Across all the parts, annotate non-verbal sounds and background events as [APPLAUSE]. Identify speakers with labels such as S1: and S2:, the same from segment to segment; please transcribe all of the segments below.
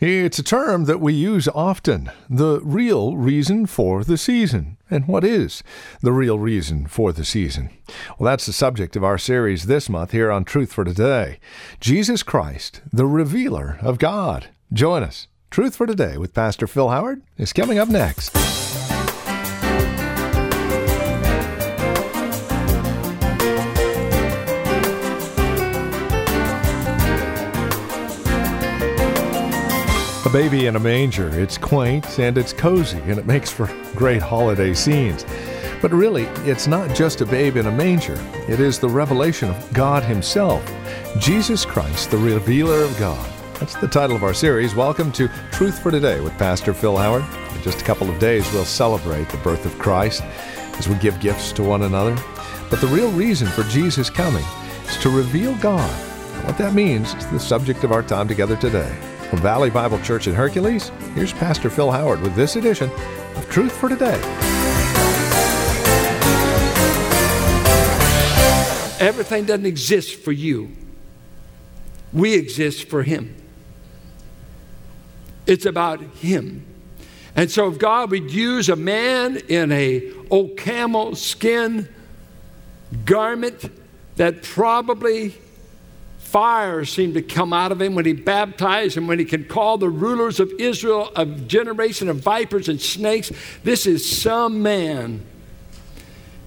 S1: It's a term that we use often the real reason for the season. And what is the real reason for the season? Well, that's the subject of our series this month here on Truth for Today Jesus Christ, the revealer of God. Join us. Truth for Today with Pastor Phil Howard is coming up next. A baby in a manger. It's quaint and it's cozy and it makes for great holiday scenes. But really, it's not just a babe in a manger, it is the revelation of God Himself, Jesus Christ, the revealer of God. That's the title of our series. Welcome to Truth for Today with Pastor Phil Howard. In just a couple of days, we'll celebrate the birth of Christ as we give gifts to one another. But the real reason for Jesus coming is to reveal God. What that means is the subject of our time together today. From Valley Bible Church in Hercules, here's Pastor Phil Howard with this edition of Truth for Today.
S2: Everything doesn't exist for you. We exist for Him. It's about Him. And so, if God would use a man in a old camel skin garment that probably fire seemed to come out of him when he baptized and when he could call the rulers of Israel a generation of vipers and snakes. This is some man.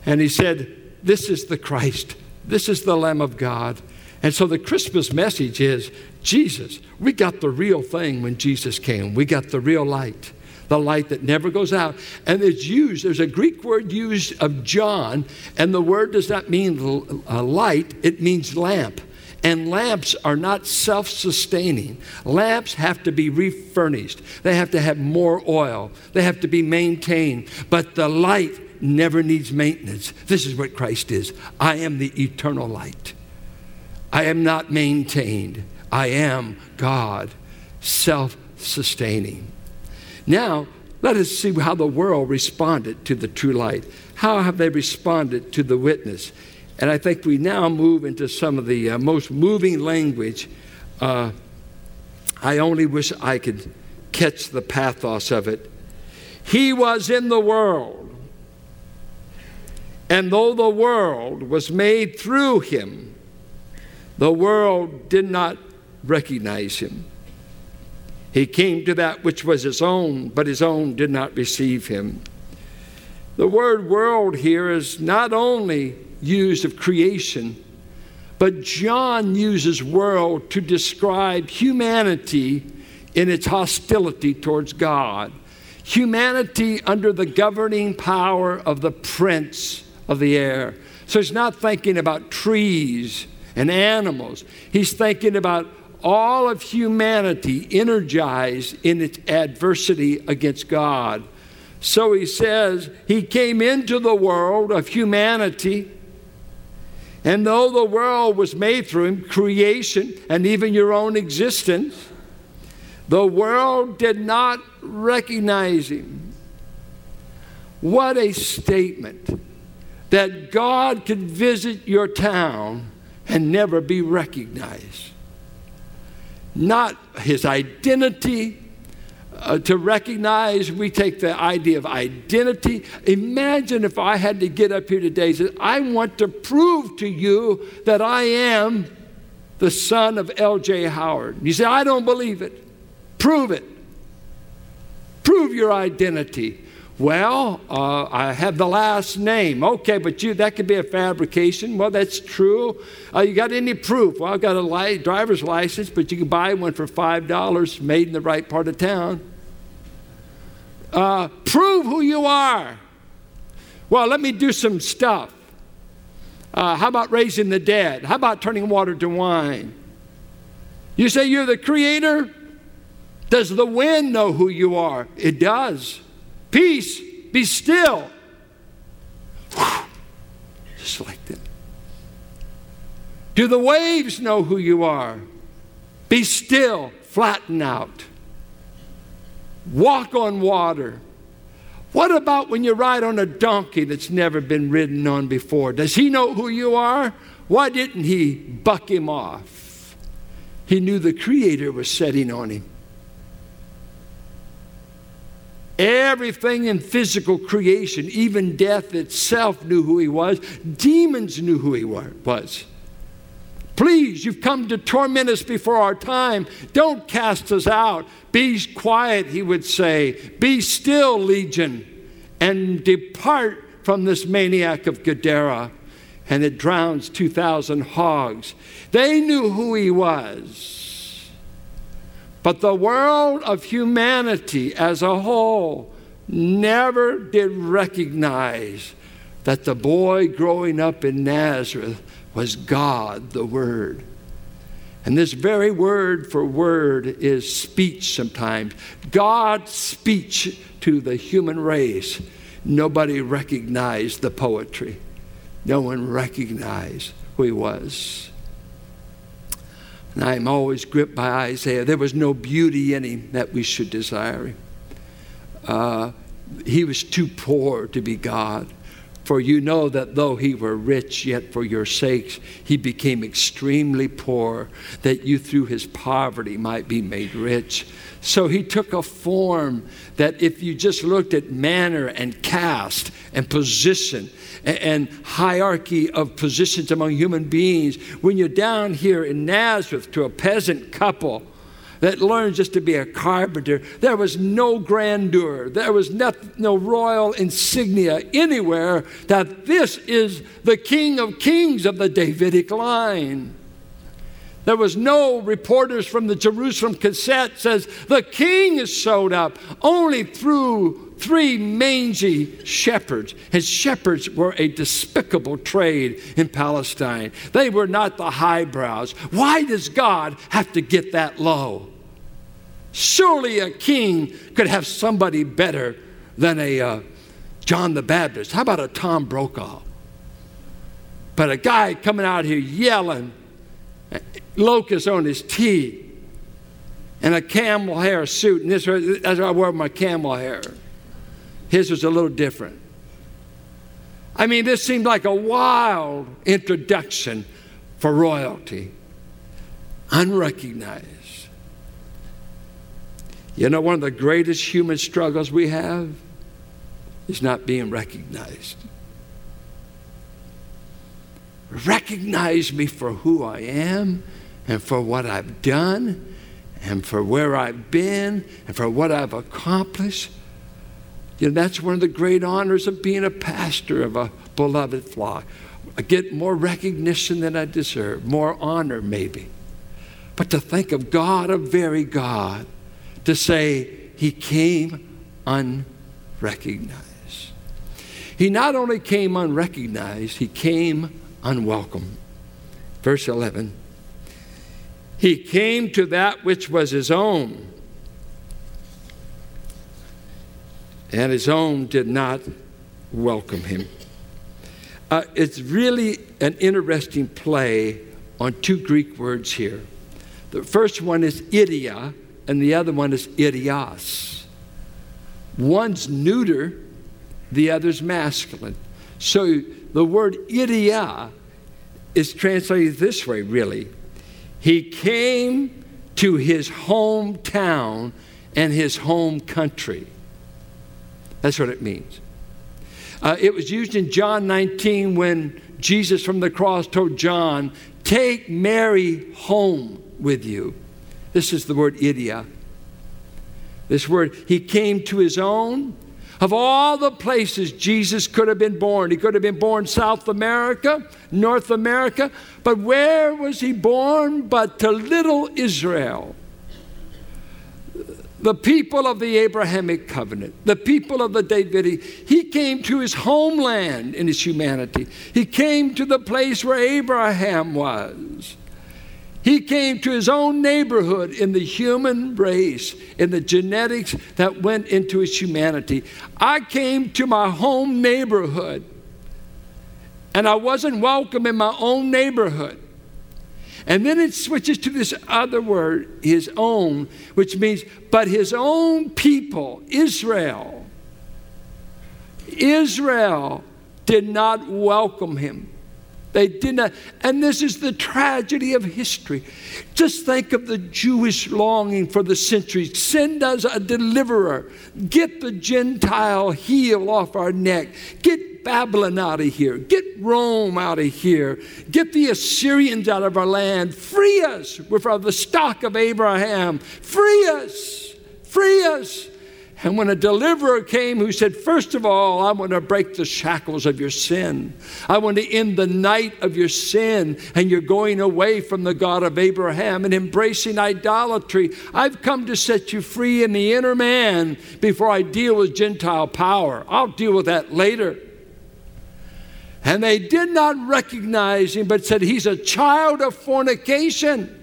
S2: And he said, This is the Christ. This is the Lamb of God. And so the Christmas message is Jesus. We got the real thing when Jesus came. We got the real light, the light that never goes out. And it's used, there's a Greek word used of John, and the word does not mean uh, light, it means lamp. And lamps are not self sustaining. Lamps have to be refurnished, they have to have more oil, they have to be maintained. But the light never needs maintenance. This is what Christ is I am the eternal light. I am not maintained, I am God, self sustaining. Now, let us see how the world responded to the true light. How have they responded to the witness? And I think we now move into some of the uh, most moving language. Uh, I only wish I could catch the pathos of it. He was in the world, and though the world was made through him, the world did not recognize him. He came to that which was his own, but his own did not receive him. The word world here is not only used of creation, but John uses world to describe humanity in its hostility towards God. Humanity under the governing power of the prince of the air. So he's not thinking about trees and animals. He's thinking about all of humanity energized in its adversity against God. So he says he came into the world of humanity and though the world was made through him, creation, and even your own existence, the world did not recognize him. What a statement that God could visit your town and never be recognized. Not his identity, uh, to recognize, we take the idea of identity. Imagine if I had to get up here today and say, I want to prove to you that I am the son of L.J. Howard. You say, I don't believe it. Prove it. Prove your identity. Well, uh, I have the last name. Okay, but you that could be a fabrication. Well, that's true. Uh, you got any proof? Well, I've got a li- driver's license, but you can buy one for five dollars, made in the right part of town. Uh, prove who you are. Well, let me do some stuff. Uh, how about raising the dead? How about turning water to wine? You say you're the creator? Does the wind know who you are? It does. Peace, be still. Just like that. Do the waves know who you are? Be still, flatten out. Walk on water. What about when you ride on a donkey that's never been ridden on before? Does he know who you are? Why didn't he buck him off? He knew the Creator was setting on him. Everything in physical creation, even death itself, knew who he was. Demons knew who he was. Please, you've come to torment us before our time. Don't cast us out. Be quiet, he would say. Be still, legion, and depart from this maniac of Gadara. And it drowns 2,000 hogs. They knew who he was. But the world of humanity as a whole never did recognize that the boy growing up in Nazareth was God, the Word. And this very word for word is speech sometimes. God's speech to the human race. Nobody recognized the poetry, no one recognized who he was. And I'm always gripped by Isaiah. There was no beauty in him that we should desire him. Uh, he was too poor to be God. For you know that though he were rich, yet for your sakes he became extremely poor, that you through his poverty might be made rich. So he took a form that if you just looked at manner and caste and position and, hierarchy of positions among human beings, when you're down here in Nazareth to a peasant couple, that learned just to be a carpenter. There was no grandeur, there was no, no royal insignia anywhere that this is the King of Kings of the Davidic line. There was no reporters from the Jerusalem Gazette says the king is showed up only through three mangy shepherds. His shepherds were a despicable trade in Palestine. They were not the highbrows. Why does God have to get that low? Surely a king could have somebody better than a uh, John the Baptist. How about a Tom Brokaw? But a guy coming out here yelling, locusts on his teeth, and a camel hair suit. And this that's why I wore my camel hair. His was a little different. I mean, this seemed like a wild introduction for royalty, unrecognized. You know, one of the greatest human struggles we have is not being recognized. Recognize me for who I am and for what I've done and for where I've been and for what I've accomplished. You know, that's one of the great honors of being a pastor of a beloved flock. I get more recognition than I deserve, more honor maybe. But to think of God, a very God, to say he came unrecognized. He not only came unrecognized, he came unwelcome. Verse 11 He came to that which was his own, and his own did not welcome him. Uh, it's really an interesting play on two Greek words here. The first one is idia, and the other one is idios. One's neuter, the other's masculine. So the word idia is translated this way, really. He came to his hometown and his home country. That's what it means. Uh, it was used in John 19 when Jesus from the cross told John, Take Mary home with you. This is the word idia. This word, he came to his own. Of all the places Jesus could have been born, he could have been born South America, North America, but where was he born but to little Israel? The people of the Abrahamic covenant, the people of the Davidic, he came to his homeland in his humanity. He came to the place where Abraham was. He came to his own neighborhood in the human race, in the genetics that went into his humanity. I came to my home neighborhood, and I wasn't welcome in my own neighborhood. And then it switches to this other word, his own, which means, but his own people, Israel. Israel did not welcome him. They did not. And this is the tragedy of history. Just think of the Jewish longing for the centuries. Send us a deliverer. Get the Gentile heel off our neck. Get Babylon out of here. Get Rome out of here. Get the Assyrians out of our land. Free us. We're from the stock of Abraham. Free us. Free us. And when a deliverer came who said, First of all, I want to break the shackles of your sin. I want to end the night of your sin and you're going away from the God of Abraham and embracing idolatry. I've come to set you free in the inner man before I deal with Gentile power. I'll deal with that later. And they did not recognize him, but said, He's a child of fornication.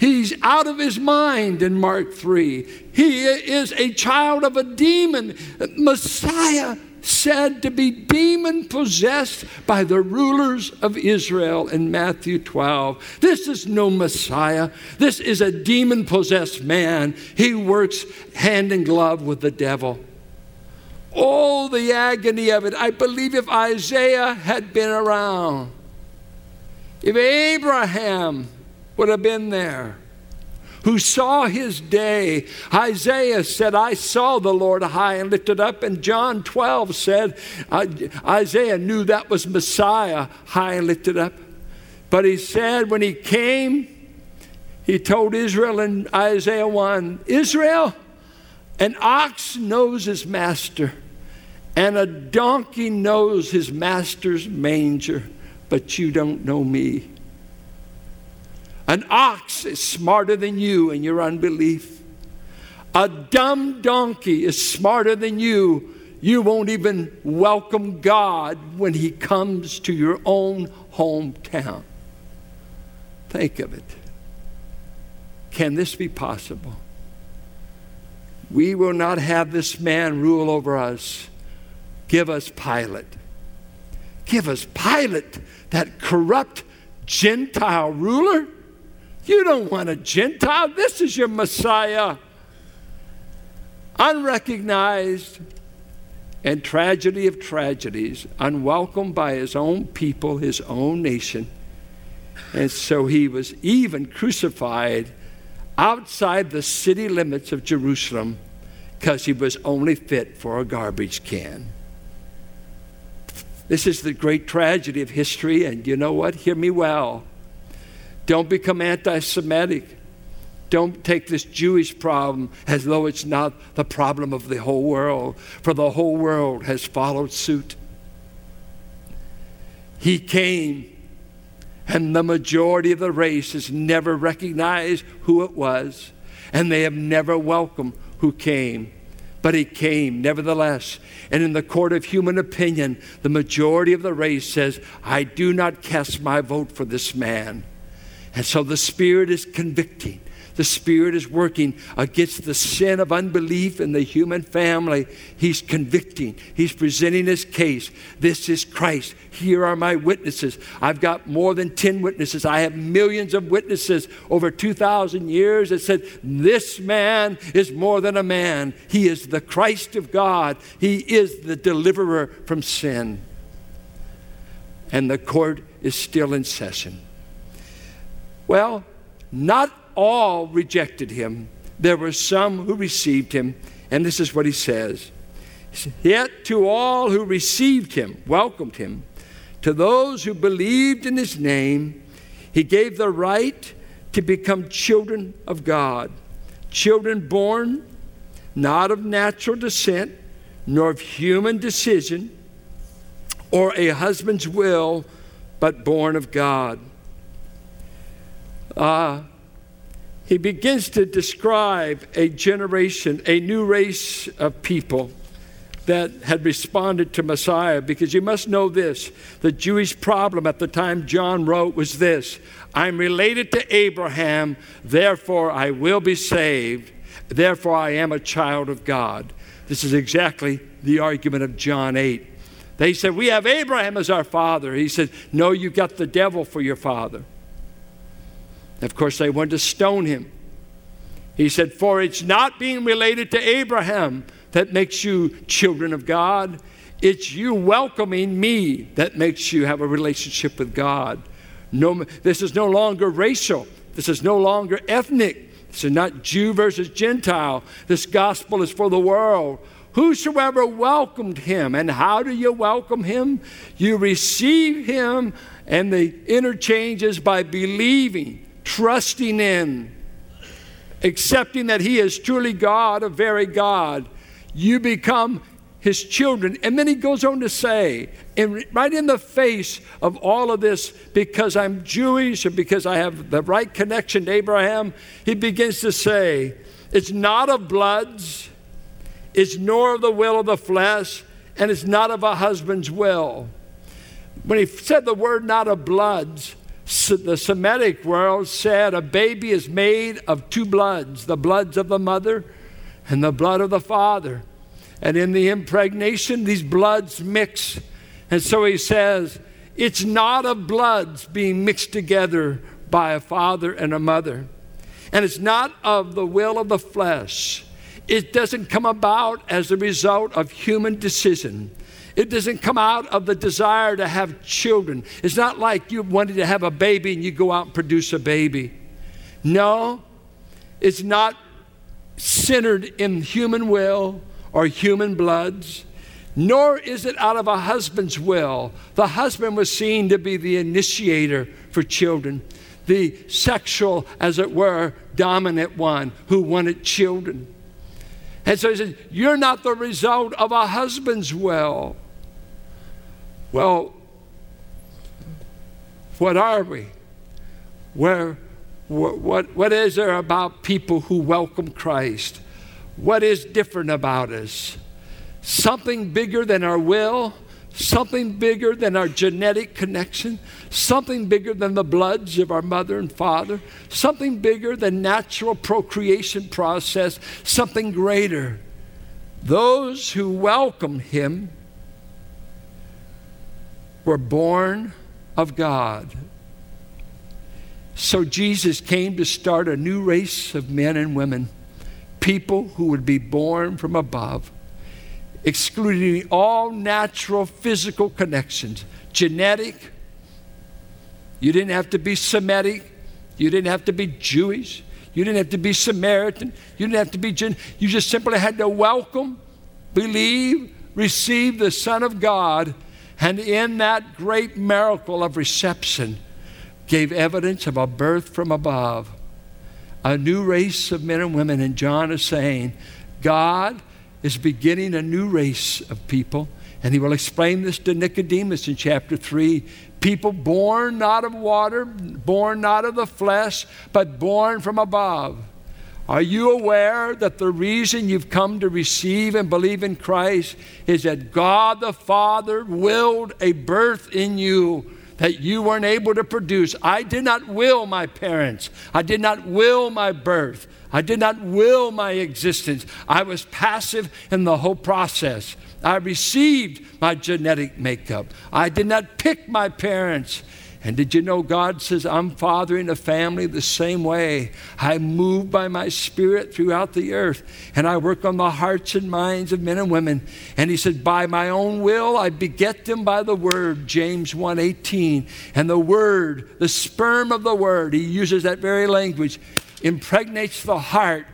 S2: He's out of his mind in Mark 3. He is a child of a demon. Messiah said to be demon possessed by the rulers of Israel in Matthew 12. This is no Messiah. This is a demon possessed man. He works hand in glove with the devil. Oh, the agony of it. I believe if Isaiah had been around, if Abraham would have been there, who saw his day. Isaiah said, I saw the Lord high and lifted up. And John 12 said, Isaiah knew that was Messiah high and lifted up. But he said, when he came, he told Israel in Isaiah 1 Israel, an ox knows his master, and a donkey knows his master's manger, but you don't know me. An ox is smarter than you in your unbelief. A dumb donkey is smarter than you. You won't even welcome God when He comes to your own hometown. Think of it. Can this be possible? We will not have this man rule over us. Give us Pilate. Give us Pilate, that corrupt Gentile ruler. You don't want a Gentile. This is your Messiah. Unrecognized and tragedy of tragedies, unwelcomed by his own people, his own nation. And so he was even crucified outside the city limits of Jerusalem because he was only fit for a garbage can. This is the great tragedy of history, and you know what? Hear me well. Don't become anti Semitic. Don't take this Jewish problem as though it's not the problem of the whole world, for the whole world has followed suit. He came, and the majority of the race has never recognized who it was, and they have never welcomed who came. But he came nevertheless. And in the court of human opinion, the majority of the race says, I do not cast my vote for this man. And so the Spirit is convicting. The Spirit is working against the sin of unbelief in the human family. He's convicting. He's presenting his case. This is Christ. Here are my witnesses. I've got more than 10 witnesses. I have millions of witnesses over 2,000 years that said, This man is more than a man. He is the Christ of God. He is the deliverer from sin. And the court is still in session. Well, not all rejected him. There were some who received him, and this is what he says. Yet to all who received him, welcomed him, to those who believed in his name, he gave the right to become children of God, children born not of natural descent, nor of human decision, or a husband's will, but born of God uh, he begins to describe a generation, a new race of people that had responded to Messiah because you must know this the Jewish problem at the time John wrote was this I'm related to Abraham, therefore I will be saved, therefore I am a child of God. This is exactly the argument of John 8. They said, We have Abraham as our father. He said, No, you've got the devil for your father. Of course, they wanted to stone him. He said, For it's not being related to Abraham that makes you children of God. It's you welcoming me that makes you have a relationship with God. No, this is no longer racial. This is no longer ethnic. This is not Jew versus Gentile. This gospel is for the world. Whosoever welcomed him. And how do you welcome him? You receive him, and the interchange is by believing, trusting in, accepting that he is truly God, a very God. You become his children. And then he goes on to say, and right in the face of all of this, because I'm Jewish and because I have the right connection to Abraham, he begins to say, It's not of bloods, it's nor of the will of the flesh, and it's not of a husband's will. When he said the word not of bloods, the Semitic world said a baby is made of two bloods the bloods of the mother and the blood of the father. And in the impregnation, these bloods mix. And so he says, it's not of bloods being mixed together by a father and a mother. And it's not of the will of the flesh. It doesn't come about as a result of human decision. It doesn't come out of the desire to have children. It's not like you wanted to have a baby and you go out and produce a baby. No, it's not centered in human will or human bloods, nor is it out of a husband's will. The husband was seen to be the initiator for children, the sexual, as it were, dominant one who wanted children. And so he says, You're not the result of a husband's will. Well, what are we? Where, what, what, is there about people who welcome Christ? What is different about us? Something bigger than our will, something bigger than our genetic connection, something bigger than the bloods of our mother and father, something bigger than natural procreation process, something greater. Those who welcome him were born of God. So Jesus came to start a new race of men and women people who would be born from above, excluding all natural physical connections, genetic. You didn't have to be Semitic. You didn't have to be Jewish. You didn't have to be Samaritan. You didn't have to be Gen- You just simply had to welcome, believe, receive the Son of God, and in that great miracle of reception, gave evidence of a birth from above a new race of men and women. And John is saying, God is beginning a new race of people. And he will explain this to Nicodemus in chapter 3. People born not of water, born not of the flesh, but born from above. Are you aware that the reason you've come to receive and believe in Christ is that God the Father willed a birth in you that you weren't able to produce. I did not will my parents. I did not will my birth. I did not will my existence. I was passive in the whole process. I received my genetic makeup. I did not pick my parents. And did you know God says, I'm fathering a family the same way? I move by my spirit throughout the earth, and I work on the hearts and minds of men and women. And He said, By my own will, I beget them by the word, James 1:18. And the word, the sperm of the word, He uses that very language, impregnates the heart,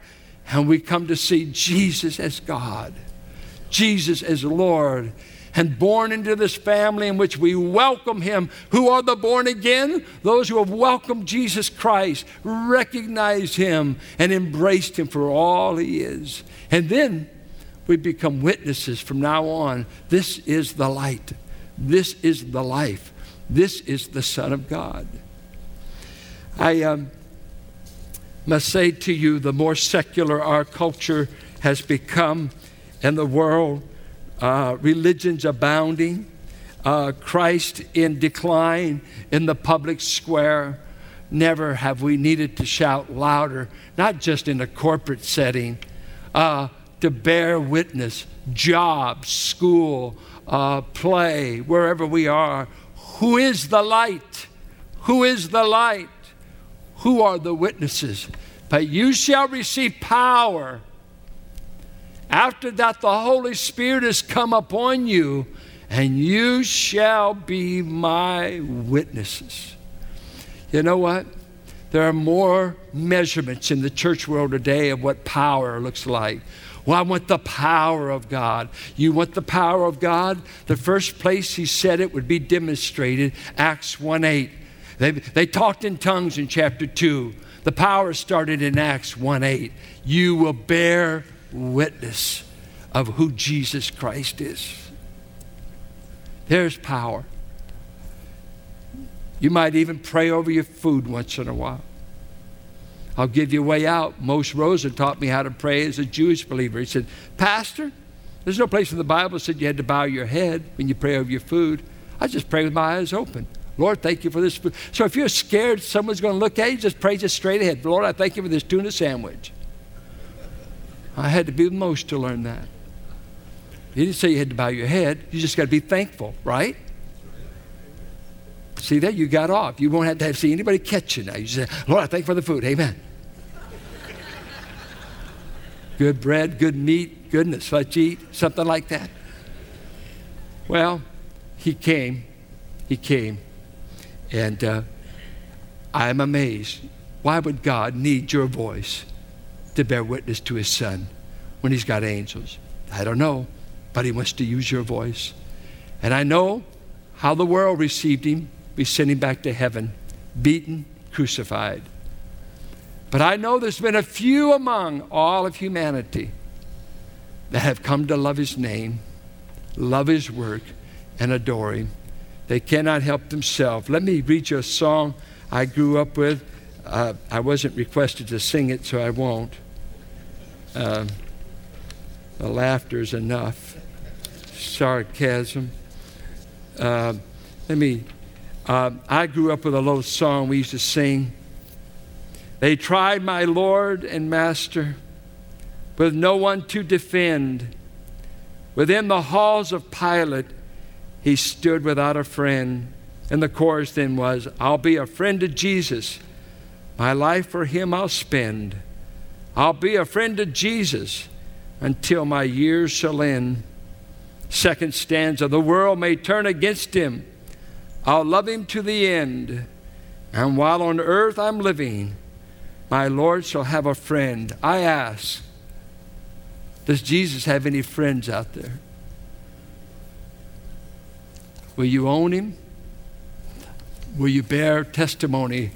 S2: and we come to see Jesus as God, Jesus as Lord and born into this family in which we welcome him. Who are the born again? Those who have welcomed Jesus Christ, recognized him, and embraced him for all he is. And then we become witnesses from now on. This is the light. This is the life. This is the Son of God. I um, must say to you the more secular our culture has become and the world, uh, religions abounding, uh, Christ in decline in the public square. Never have we needed to shout louder, not just in a corporate setting, uh, to bear witness, job, school, uh, play, wherever we are. Who is the light? Who is the light? Who are the witnesses? But you shall receive power After that, the Holy Spirit has come upon you, and you shall be my witnesses. You know what? There are more measurements in the church world today of what power looks like. Well, I want the power of God. You want the power of God? The first place he said it would be demonstrated, Acts 1 8. They, they talked in tongues in chapter 2. The power started in Acts 1 8. You will bear witness of who Jesus Christ is. There's power. You might even pray over your food once in a while. I'll give you a way out. Moshe Rosen taught me how to pray as a Jewish believer. He said, Pastor, there's no place in the Bible that said you had to bow your head when you pray over your food. I just pray with my eyes open. Lord, thank you for this food. So if you're scared someone's going to look at you, just pray just straight ahead. Lord, I thank you for this tuna sandwich. I had to be with Moshe to learn that. He didn't say you had to bow your head. You just got to be thankful, right? See that? You got off. You won't have to have, see anybody catch you now. You say, Lord, I thank you for the food. Amen. [LAUGHS] good bread, good meat, goodness, let's eat, something like that. Well, he came. He came. And uh, I'm amazed. Why would God need your voice to bear witness to his son when he's got angels? I don't know, but he wants to use your voice. And I know how the world received him we sent him back to heaven, beaten, crucified. But I know there's been a few among all of humanity that have come to love his name, love his work, and adore him. They cannot help themselves. Let me read you a song I grew up with. Uh, I wasn't requested to sing it, so I won't. Uh, the laughter's enough. Sarcasm. Uh, let me uh, I grew up with a little song we used to sing. They tried my Lord and Master with no one to defend. Within the halls of Pilate, he stood without a friend. And the chorus then was, I'll be a friend to Jesus. My life for him I'll spend. I'll be a friend to Jesus until my years shall end. Second stanza, the world may turn against him I'll love him to the end. And while on earth I'm living, my Lord shall have a friend. I ask, does Jesus have any friends out there? Will you own him? Will you bear testimony?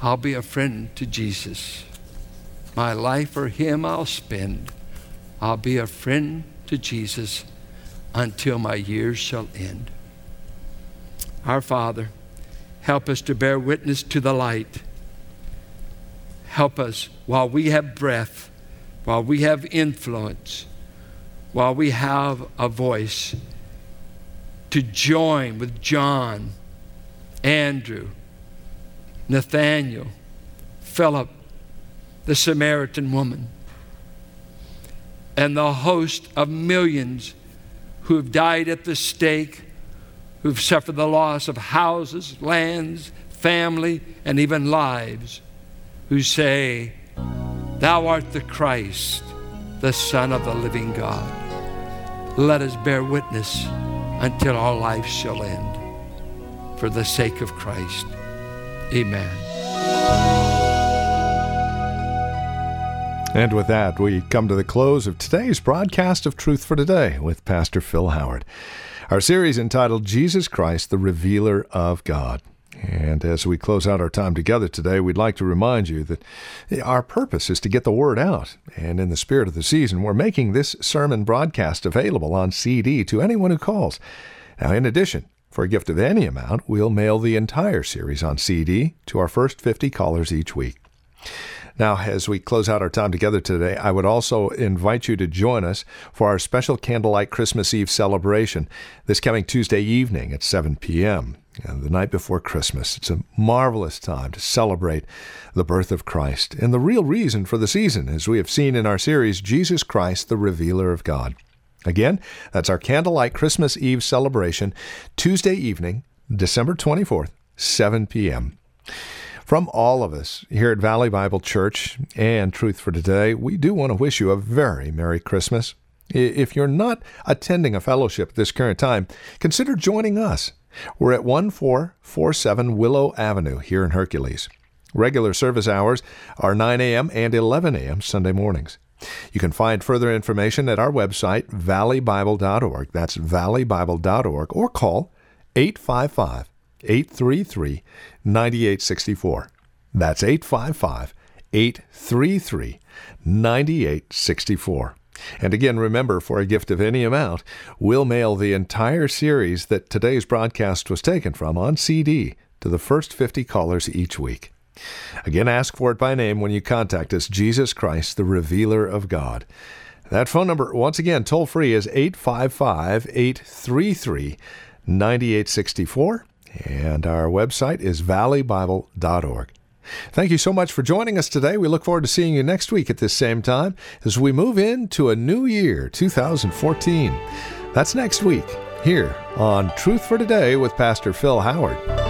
S2: I'll be a friend to Jesus. My life for him I'll spend. I'll be a friend to Jesus until my years shall end. Our Father, help us to bear witness to the light. Help us while we have breath, while we have influence, while we have a voice, to join with John, Andrew, Nathaniel, Philip, the Samaritan woman, and the host of millions who have died at the stake who've suffered the loss of houses, lands, family, and even lives, who say, Thou art the Christ, the Son of the living God. Let us bear witness until our life shall end. For the sake of Christ. Amen.
S1: And with that, we come to the close of today's broadcast of Truth for Today with Pastor Phil Howard. Our series entitled Jesus Christ, the Revealer of God. And as we close out our time together today, we'd like to remind you that our purpose is to get the word out. And in the spirit of the season, we're making this sermon broadcast available on CD to anyone who calls. Now, in addition, for a gift of any amount, we'll mail the entire series on CD to our first 50 callers each week. Now, as we close out our time together today, I would also invite you to join us for our special candlelight Christmas Eve celebration this coming Tuesday evening at 7 p.m. the night before Christmas. It's a marvelous time to celebrate the birth of Christ and the real reason for the season, as we have seen in our series, Jesus Christ, the Revealer of God. Again, that's our candlelight Christmas Eve celebration, Tuesday evening, December 24th, 7 p.m. From all of us here at Valley Bible Church and Truth for Today, we do want to wish you a very Merry Christmas. If you're not attending a fellowship at this current time, consider joining us. We're at 1447 Willow Avenue here in Hercules. Regular service hours are 9 a.m. and 11 a.m. Sunday mornings. You can find further information at our website, valleybible.org. That's valleybible.org, or call 855 833 9864. That's 855 833 9864. And again, remember, for a gift of any amount, we'll mail the entire series that today's broadcast was taken from on CD to the first 50 callers each week. Again, ask for it by name when you contact us Jesus Christ, the Revealer of God. That phone number, once again, toll free, is 855 833 9864, and our website is valleybible.org. Thank you so much for joining us today. We look forward to seeing you next week at this same time as we move into a new year, 2014. That's next week, here on Truth for Today with Pastor Phil Howard.